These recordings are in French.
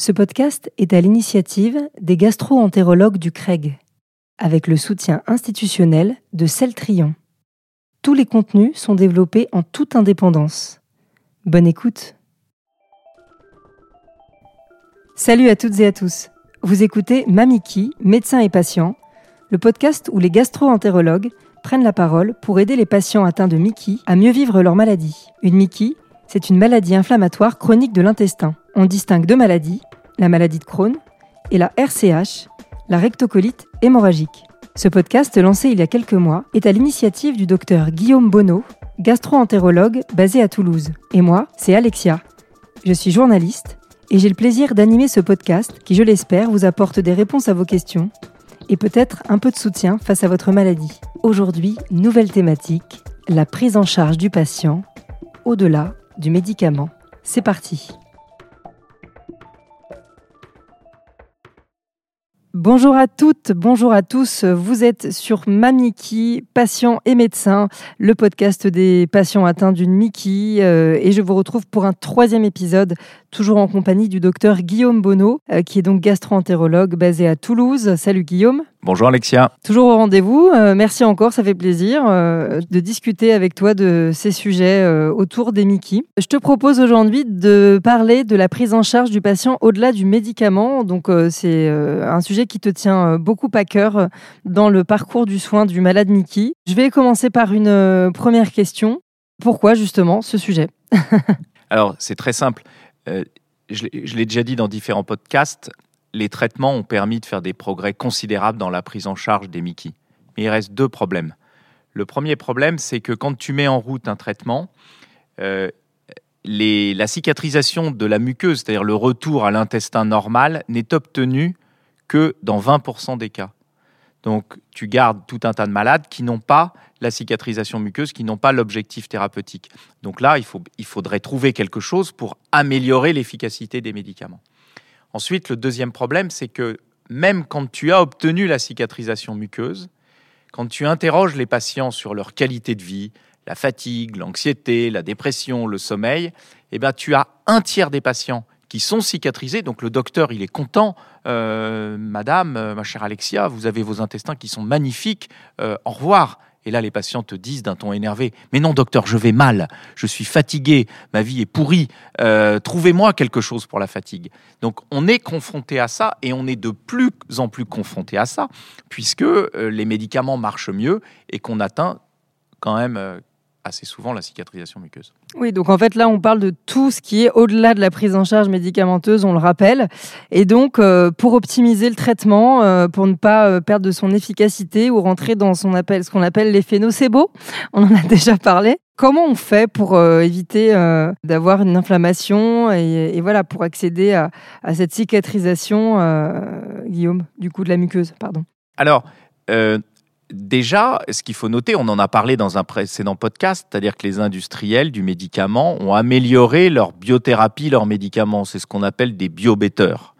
Ce podcast est à l'initiative des gastro-entérologues du CREG, avec le soutien institutionnel de Celtrion. Tous les contenus sont développés en toute indépendance. Bonne écoute. Salut à toutes et à tous. Vous écoutez Mamiki, médecin et patient, le podcast où les gastro-entérologues prennent la parole pour aider les patients atteints de Mickey à mieux vivre leur maladie. Une Mickey, c'est une maladie inflammatoire chronique de l'intestin. On distingue deux maladies, la maladie de Crohn et la RCH, la rectocolite hémorragique. Ce podcast, lancé il y a quelques mois, est à l'initiative du docteur Guillaume Bonneau, gastro-entérologue basé à Toulouse. Et moi, c'est Alexia. Je suis journaliste et j'ai le plaisir d'animer ce podcast qui, je l'espère, vous apporte des réponses à vos questions et peut-être un peu de soutien face à votre maladie. Aujourd'hui, nouvelle thématique, la prise en charge du patient au-delà du médicament. C'est parti. Bonjour à toutes, bonjour à tous. Vous êtes sur Mamiki, patient et médecin, le podcast des patients atteints d'une Miki. Euh, et je vous retrouve pour un troisième épisode, toujours en compagnie du docteur Guillaume Bonneau, euh, qui est donc gastro-entérologue basé à Toulouse. Salut Guillaume. Bonjour Alexia. Toujours au rendez-vous. Euh, merci encore, ça fait plaisir euh, de discuter avec toi de ces sujets euh, autour des Mickey. Je te propose aujourd'hui de parler de la prise en charge du patient au-delà du médicament. Donc c'est un sujet qui te tient beaucoup à cœur dans le parcours du soin du malade Mickey. Je vais commencer par une première question. Pourquoi justement ce sujet? Alors c'est très simple. Je l'ai déjà dit dans différents podcasts les traitements ont permis de faire des progrès considérables dans la prise en charge des Mickey. Mais il reste deux problèmes. Le premier problème, c'est que quand tu mets en route un traitement, euh, la cicatrisation de la muqueuse, c'est-à-dire le retour à l'intestin normal, n'est obtenu que dans 20% des cas. Donc tu gardes tout un tas de malades qui n'ont pas la cicatrisation muqueuse, qui n'ont pas l'objectif thérapeutique. Donc là, il, faudrait trouver quelque chose pour améliorer l'efficacité des médicaments. Ensuite, le deuxième problème, c'est que même quand tu as obtenu la cicatrisation muqueuse, quand tu interroges les patients sur leur qualité de vie, la fatigue, l'anxiété, la dépression, le sommeil, eh bien, tu as un tiers des patients qui sont cicatrisés. Donc le docteur, il est content. Euh, Madame, euh, ma chère Alexia, vous avez vos intestins qui sont magnifiques. Euh, au revoir. Et là, les patients te disent d'un ton énervé Mais non, docteur, je vais mal, je suis fatigué, ma vie est pourrie, trouvez-moi quelque chose pour la fatigue. Donc, on est confronté à ça et on est de plus en plus confronté à ça, puisque les médicaments marchent mieux et qu'on atteint quand même assez souvent la cicatrisation muqueuse. Oui, donc en fait là on parle de tout ce qui est au-delà de la prise en charge médicamenteuse, on le rappelle. Et donc euh, pour optimiser le traitement, euh, pour ne pas euh, perdre de son efficacité ou rentrer dans son appel, ce qu'on appelle l'effet nocebo, on en a déjà parlé. Comment on fait pour éviter d'avoir une inflammation et, voilà pour accéder à, à cette cicatrisation, Guillaume, du coup de la muqueuse, pardon? Alors, Déjà, ce qu'il faut noter, on en a parlé dans un précédent podcast, c'est-à-dire que les industriels du médicament ont amélioré leur biothérapie, leurs médicaments. C'est ce qu'on appelle des biobetteurs.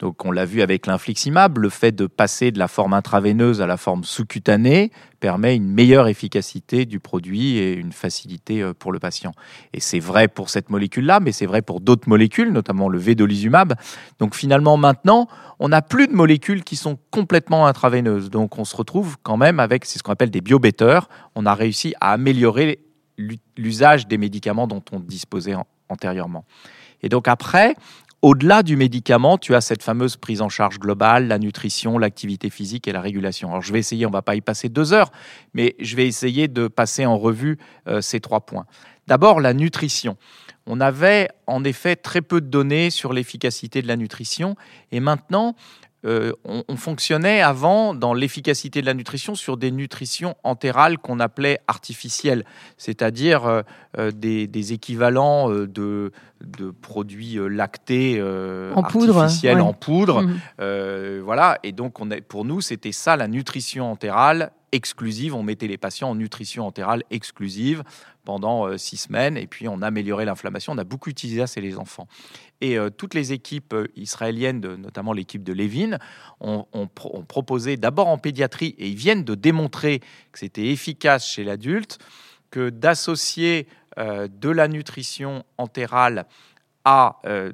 Donc on l'a vu avec l'infliximab, le fait de passer de la forme intraveineuse à la forme sous-cutanée permet une meilleure efficacité du produit et une facilité euh, pour le patient. Et c'est vrai pour cette molécule-là, mais c'est vrai pour d'autres molécules, notamment le vedolizumab. Donc finalement maintenant, on n'a plus de molécules qui sont complètement intraveineuses. Donc on se retrouve quand même avec ce qu'on appelle des biobetteurs. On a réussi à améliorer l'usage des médicaments dont on disposait antérieurement. Et donc après, au-delà du médicament, tu as cette fameuse prise en charge globale, la nutrition, l'activité physique et la régulation. Alors je vais essayer, on ne va pas y passer deux heures, mais je vais essayer de passer en revue euh, ces trois points. D'abord, la nutrition. On avait en effet très peu de données sur l'efficacité de la nutrition et maintenant, euh, on, fonctionnait avant dans l'efficacité de la nutrition sur des nutritions entérales qu'on appelait artificielles, c'est-à-dire euh, euh, des, équivalents de, produits lactés en artificiels poudre, en poudre. Mmh. voilà, et donc on pour nous, c'était ça la nutrition entérale exclusive. On mettait les patients en nutrition entérale exclusive pendant six semaines et puis on a amélioré l'inflammation. On a beaucoup utilisé ça, c'est les enfants. Et euh, toutes les équipes euh, israéliennes, notamment l'équipe de Levin, ont, proposé d'abord en pédiatrie et ils viennent de démontrer que c'était efficace chez l'adulte que d'associer de la nutrition entérale à euh,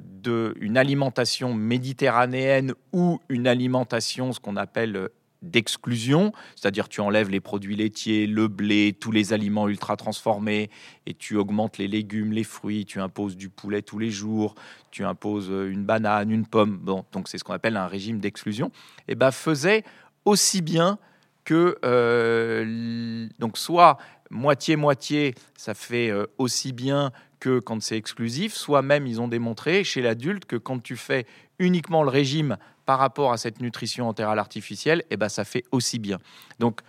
une alimentation méditerranéenne ou une alimentation, ce qu'on appelle euh, d'exclusion, c'est-à-dire tu enlèves les produits laitiers, le blé, tous les aliments ultra transformés, et tu augmentes les légumes, les fruits, tu imposes du poulet tous les jours, tu imposes euh, une banane, une pomme, bon, donc c'est ce qu'on appelle un régime d'exclusion, et eh ben faisait aussi bien que euh, donc soit moitié-moitié, ça fait euh, aussi bien que quand c'est exclusif, soit même ils ont démontré chez l'adulte que quand tu fais uniquement le régime par rapport à cette nutrition entérale artificielle, eh ben, ça fait aussi bien. Donc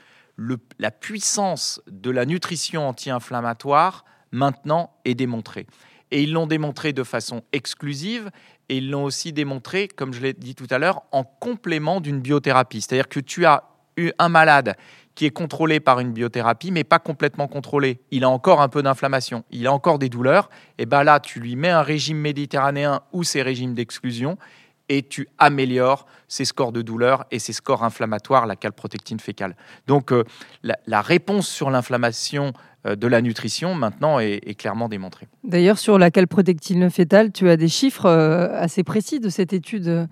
la puissance de la nutrition anti-inflammatoire maintenant est démontrée. Et ils l'ont démontré de façon exclusive et ils l'ont aussi démontré, comme je l'ai dit tout à l'heure, en complément d'une biothérapie. C'est-à-dire que tu as eu un malade qui est contrôlé par une biothérapie, mais pas complètement contrôlé. Il a encore un peu d'inflammation, il a encore des douleurs. Et bien là, tu lui mets un régime méditerranéen ou ces régimes d'exclusion, et tu améliores ses scores de douleur et ses scores inflammatoires, la calprotectine fécale. Donc euh, la, réponse sur l'inflammation euh, de la nutrition maintenant est, clairement démontrée. D'ailleurs, sur la calprotectine fétale, tu as des chiffres euh, assez précis de cette étude.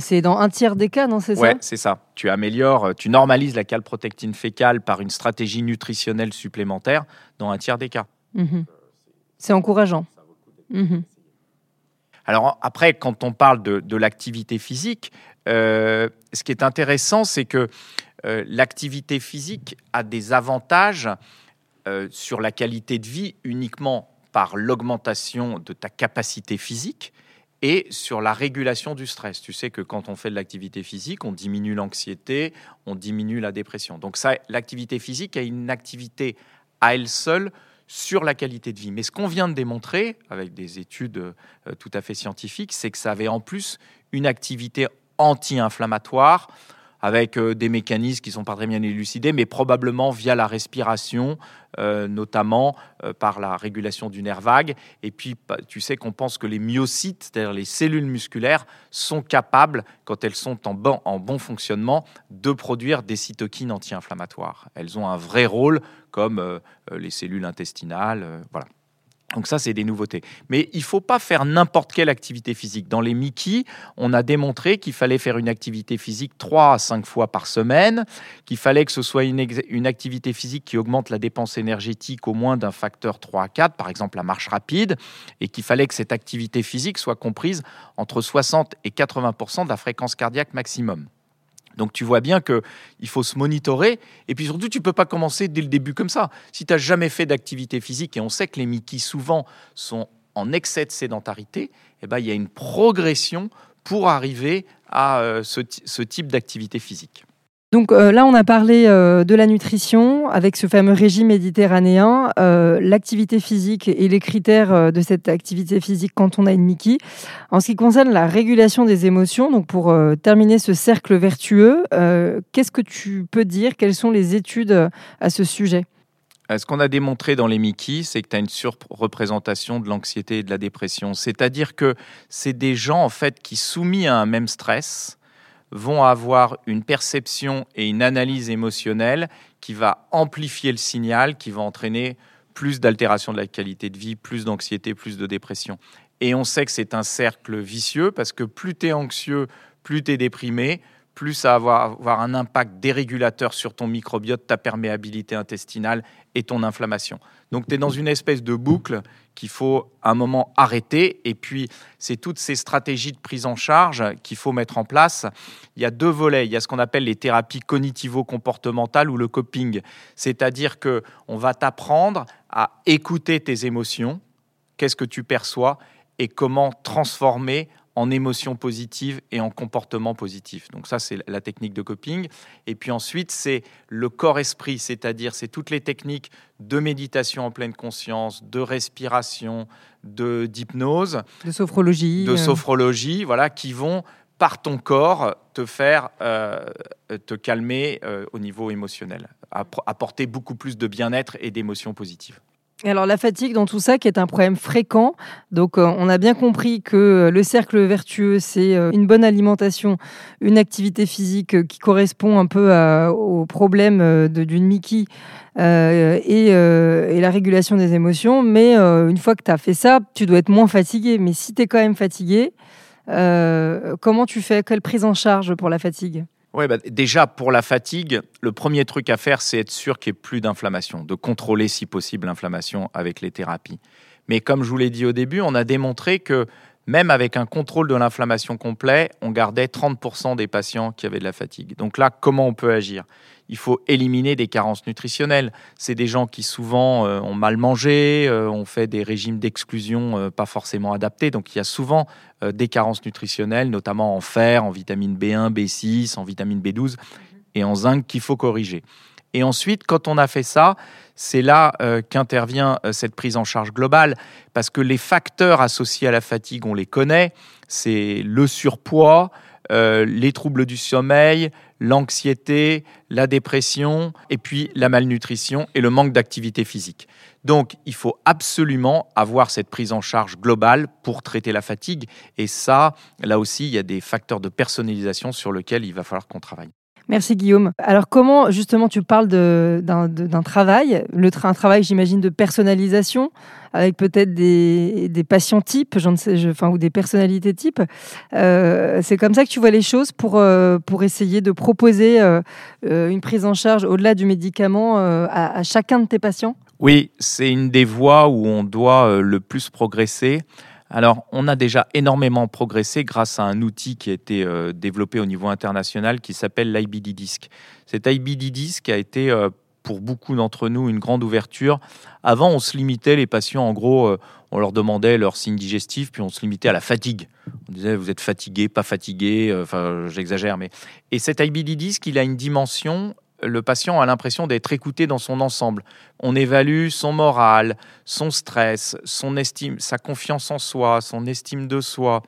C'est dans un tiers des cas, non C'est ça c'est ça. Tu améliores, tu normalises la calprotectine fécale par une stratégie nutritionnelle supplémentaire dans un tiers des cas. Mhm. C'est encourageant. Alors après, quand on parle de, l'activité physique, euh, ce qui est intéressant, c'est que euh, l'activité physique a des avantages euh, sur la qualité de vie uniquement par l'augmentation de ta capacité physique et sur la régulation du stress. Tu sais que quand on fait de l'activité physique, on diminue l'anxiété, on diminue la dépression. Donc ça, l'activité physique a une activité à elle seule sur la qualité de vie. Mais ce qu'on vient de démontrer, avec des études euh, tout à fait scientifiques, c'est que ça avait en plus une activité anti-inflammatoire, avec euh, des mécanismes qui sont pas très bien élucidés, mais probablement via la respiration, euh, notamment euh, par la régulation du nerf vague. Et puis, tu sais qu'on pense que les myocytes, c'est-à-dire les cellules musculaires, sont capables, quand elles sont en bon fonctionnement, de produire des cytokines anti-inflammatoires. Elles ont un vrai rôle comme les cellules intestinales. voilà. Donc ça, c'est des nouveautés. Mais il ne faut pas faire n'importe quelle activité physique. Dans les Mickey, on a démontré qu'il fallait faire une activité physique 3 à 5 fois par semaine, qu'il fallait que ce soit une, activité physique qui augmente la dépense énergétique au moins d'un facteur 3 à 4, par exemple la marche rapide, et qu'il fallait que cette activité physique soit comprise entre 60 et 80% de la fréquence cardiaque maximum. Donc tu vois bien qu'il faut se monitorer. Et puis surtout, tu ne peux pas commencer dès le début comme ça. Si tu n'as jamais fait d'activité physique, et on sait que les Mickey souvent sont en excès de sédentarité, eh ben, il y a une progression pour arriver à euh, ce type d'activité physique. Donc euh, là, on a parlé euh, de la nutrition avec ce fameux régime méditerranéen, euh, l'activité physique et les critères de cette activité physique quand on a une Mickey. En ce qui concerne la régulation des émotions, donc pour terminer ce cercle vertueux, qu'est-ce que tu peux dire? Quelles sont les études à ce sujet? Ce qu'on a démontré dans les Mickey, c'est que tu as une surreprésentation de l'anxiété et de la dépression. C'est-à-dire que c'est des gens en fait qui soumis à un même stress vont avoir une perception et une analyse émotionnelle qui va amplifier le signal, qui va entraîner plus d'altération de la qualité de vie, plus d'anxiété, plus de dépression. Et on sait que c'est un cercle vicieux parce que plus tu es anxieux, plus tu es déprimé, plus va avoir un impact dérégulateur sur ton microbiote, ta perméabilité intestinale et ton inflammation. Donc tu es dans une espèce de boucle qu'il faut un moment arrêter. Et puis, c'est toutes ces stratégies de prise en charge qu'il faut mettre en place. Il y a deux volets. Il y a ce qu'on appelle les thérapies cognitivo-comportementales ou le coping. C'est-à-dire que on va t'apprendre à écouter tes émotions, qu'est-ce que tu perçois et comment transformer en émotions positives et en comportements positifs. Donc ça, c'est la technique de coping. Et puis ensuite, c'est le corps-esprit, c'est-à-dire c'est toutes les techniques de méditation en pleine conscience, de respiration, de d'hypnose, de sophrologie, de euh. sophrologie, voilà, qui vont par ton corps te faire euh, te calmer euh, au niveau émotionnel, apporter beaucoup plus de bien-être et d'émotions positives. Alors la fatigue dans tout ça qui est un problème fréquent. Donc euh, on a bien compris que euh, le cercle vertueux c'est euh, une bonne alimentation, une activité physique qui correspond un peu au problème d'une Mickey et, la régulation des émotions. Mais une fois que tu as fait ça, tu dois être moins fatigué. Mais si tu es quand même fatigué, comment tu fais? Quelle prise en charge pour la fatigue? Ouais, bah, déjà pour la fatigue, le premier truc à faire, c'est être sûr qu'il n'y ait plus d'inflammation, de contrôler si possible l'inflammation avec les thérapies. Mais comme je vous l'ai dit au début, on a démontré que même avec un contrôle de l'inflammation complet, on gardait 30% des patients qui avaient de la fatigue. Donc là, comment on peut agir? Il faut éliminer des carences nutritionnelles. C'est des gens qui souvent euh, ont mal mangé, euh, ont fait des régimes d'exclusion euh, pas forcément adaptés. Donc il y a souvent des carences nutritionnelles, notamment en fer, en vitamine B1, B6, en vitamine B12 et en zinc qu'il faut corriger. Et ensuite, quand on a fait ça, c'est là qu'intervient cette prise en charge globale, parce que les facteurs associés à la fatigue, on les connaît, c'est le surpoids, les troubles du sommeil, l'anxiété, la dépression, et puis la malnutrition et le manque d'activité physique. Donc, il faut absolument avoir cette prise en charge globale pour traiter la fatigue. Et ça, là aussi, il y a des facteurs de personnalisation sur lesquels il va falloir qu'on travaille. Merci Guillaume. Alors comment justement tu parles d'un travail, le un travail j'imagine de personnalisation avec peut-être des, patients types, sais, enfin, ou des personnalités types. Euh, c'est comme ça que tu vois les choses pour, euh, pour essayer de proposer euh, une prise en charge au-delà du médicament à, chacun de tes patients? Oui, c'est une des voies où on doit le plus progresser. Alors, on a déjà énormément progressé grâce à un outil qui a été euh, développé au niveau international qui s'appelle l'IBD Disc. Cet IBD Disc a été euh, pour beaucoup d'entre nous une grande ouverture. Avant, on se limitait, les patients, en gros, euh, on leur demandait leur signe digestif, puis on se limitait à la fatigue. On disait, vous êtes fatigué, pas fatigué, enfin, j'exagère, mais. Et cet IBD Disc, il a une dimension le patient a l'impression d'être écouté dans son ensemble. On évalue son moral, son stress, son estime, sa confiance en soi, son estime de soi,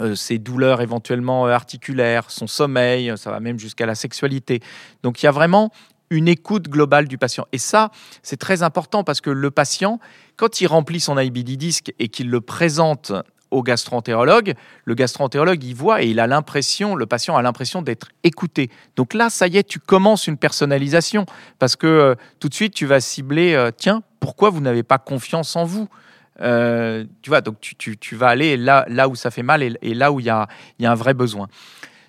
euh, ses douleurs éventuellement euh, articulaires, son sommeil, ça va même jusqu'à la sexualité. Donc il y a vraiment une écoute globale du patient. Et ça, c'est très important parce que le patient, quand il remplit son IBD disc et qu'il le présente au gastroentérologue, le gastroentérologue, il voit et il a l'impression, le patient a l'impression d'être écouté. Donc là, ça y est, tu commences une personnalisation parce que euh, tout de suite, tu vas cibler, euh, tiens, pourquoi vous n'avez pas confiance en vous? Euh, Tu vois, donc tu, vas aller là, là où ça fait mal et, là où il y a, y a un vrai besoin.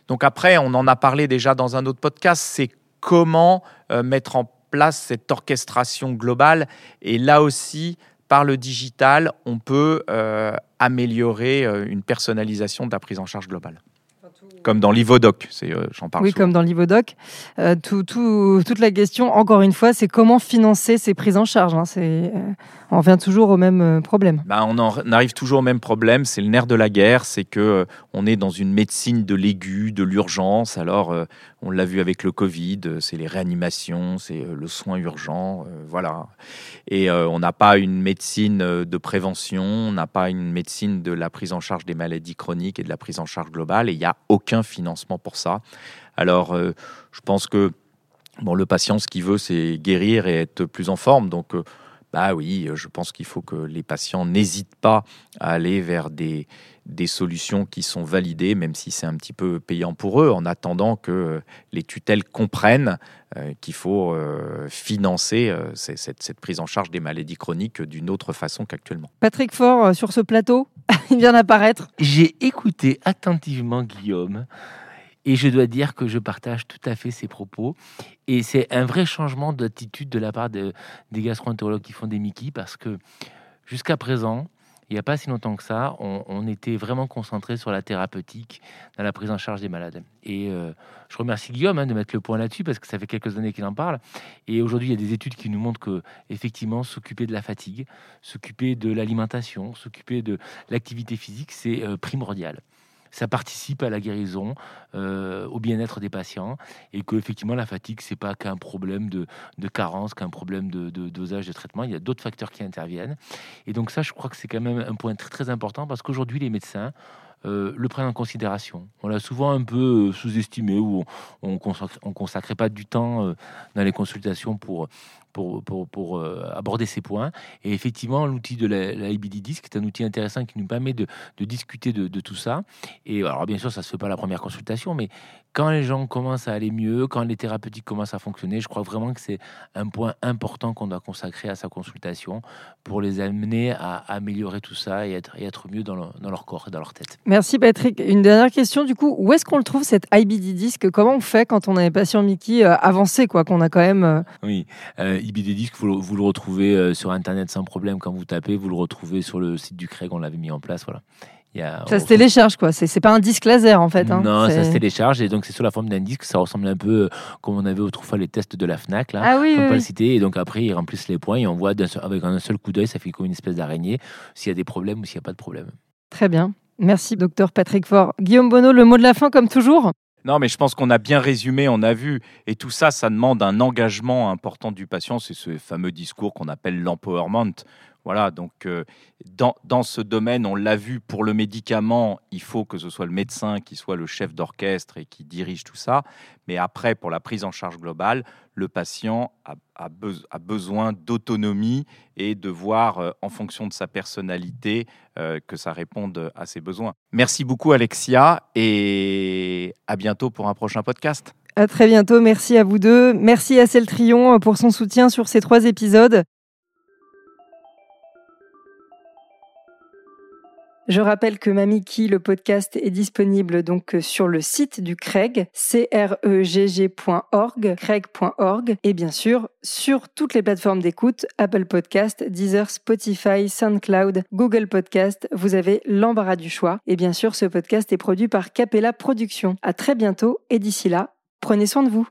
Donc après, on en a parlé déjà dans un autre podcast, c'est comment mettre en place cette orchestration globale. Et là aussi, par le digital, on peut euh, améliorer euh, une personnalisation de la prise en charge globale. Comme dans l'Ivodoc, euh, j'en parle. Oui, comme dans l'Ivodoc. Tout, tout, toute la question, encore une fois, c'est comment financer ces prises en charge. Hein. On revient toujours au même euh, problème. Bah, on en arrive toujours au même problème. C'est le nerf de la guerre. C'est que euh, on est dans une médecine de l'aigu, de l'urgence. Alors, euh, on l'a vu avec le Covid. C'est les réanimations, c'est le soin urgent, voilà. Et on n'a pas une médecine de prévention. On n'a pas une médecine de la prise en charge des maladies chroniques et de la prise en charge globale. Et il n'y a aucun financement pour ça. Alors, je pense que bon, le patient, ce qu'il veut, c'est guérir et être plus en forme. Donc bah oui, je pense qu'il faut que les patients n'hésitent pas à aller vers des, des solutions qui sont validées, même si c'est un petit peu payant pour eux, en attendant que les tutelles comprennent euh, qu'il faut euh, financer euh, cette, cette, prise en charge des maladies chroniques d'une autre façon qu'actuellement. Patrick Faure, sur ce plateau, il vient d'apparaître. J'ai écouté attentivement Guillaume. Et je dois dire que je partage tout à fait ses propos. Et c'est un vrai changement d'attitude de la part de, des gastroentérologues qui font des Mickey parce que jusqu'à présent, il n'y a pas si longtemps que ça, on, était vraiment concentré sur la thérapeutique dans la prise en charge des malades. Et euh, je remercie Guillaume hein, de mettre le point là-dessus parce que ça fait quelques années qu'il en parle. Et aujourd'hui, il y a des études qui nous montrent que effectivement, s'occuper de la fatigue, s'occuper de l'alimentation, s'occuper de l'activité physique, c'est euh, primordial ça participe à la guérison, euh, au bien-être des patients, et que effectivement la fatigue c'est pas qu'un problème de, carence, qu'un problème de, dosage de traitement. Il y a d'autres facteurs qui interviennent, et donc ça, je crois que c'est quand même un point très très important parce qu'aujourd'hui les médecins euh, le prennent en considération. On l'a souvent un peu euh, sous-estimé ou on, ne consacrait pas du temps dans les consultations pour pour, pour, pour aborder ces points. Et effectivement, l'outil de la, la IBD Disc est un outil intéressant qui nous permet de, de discuter de, de, tout ça. Et alors, bien sûr, ça se fait pas la première consultation, mais quand les gens commencent à aller mieux, quand les thérapeutiques commencent à fonctionner, je crois vraiment que c'est un point important qu'on doit consacrer à sa consultation pour les amener à améliorer tout ça et être, et être mieux dans, dans, leur corps et dans leur tête. Merci Patrick. Une dernière question du coup, où est-ce qu'on le trouve cette IBD disc? Comment on fait quand on a un patient Mickey euh, avancé, quoi, qu'on a quand même euh, Oui, euh, IBD disc, vous, vous, le retrouvez euh, sur Internet sans problème quand vous tapez, vous le retrouvez sur le site du Craig, on l'avait mis en place, voilà. A, ça se télécharge quoi, c'est pas un disque laser en fait. Hein. Non, ça se télécharge et donc c'est sous la forme d'un disque, ça ressemble un peu comme on avait autrefois les tests de la FNAC là, ah, oui, oui, pas le citer. Et donc après ils remplissent les points et on voit seul, avec un seul coup d'œil, ça fait comme une espèce d'araignée s'il y a des problèmes ou s'il n'y a pas de problème. Très bien, merci docteur Patrick Faure. Guillaume Bonneau, le mot de la fin comme toujours non, mais je pense qu'on a bien résumé, on a vu. Et tout ça, ça demande un engagement important du patient. C'est ce fameux discours qu'on appelle l'empowerment. Voilà, donc euh, dans, dans, ce domaine, on l'a vu pour le médicament, il faut que ce soit le médecin qui soit le chef d'orchestre et qui dirige tout ça. Mais après, pour la prise en charge globale, le patient a, a, be a besoin d'autonomie et de voir, euh, en fonction de sa personnalité, euh, que ça réponde à ses besoins. Merci beaucoup, Alexia, et à bientôt pour un prochain podcast. À très bientôt. Merci à vous deux. Merci à Celtrion pour son soutien sur ces trois épisodes. Je rappelle que Mamiki, le podcast, est disponible donc sur le site du Craig, cregg.org, craig.org, et bien sûr sur toutes les plateformes d'écoute, Apple Podcast, Deezer, Spotify, SoundCloud, Google Podcast. Vous avez l'embarras du choix. Et bien sûr, ce podcast est produit par Capella Productions. À très bientôt, et d'ici là, prenez soin de vous.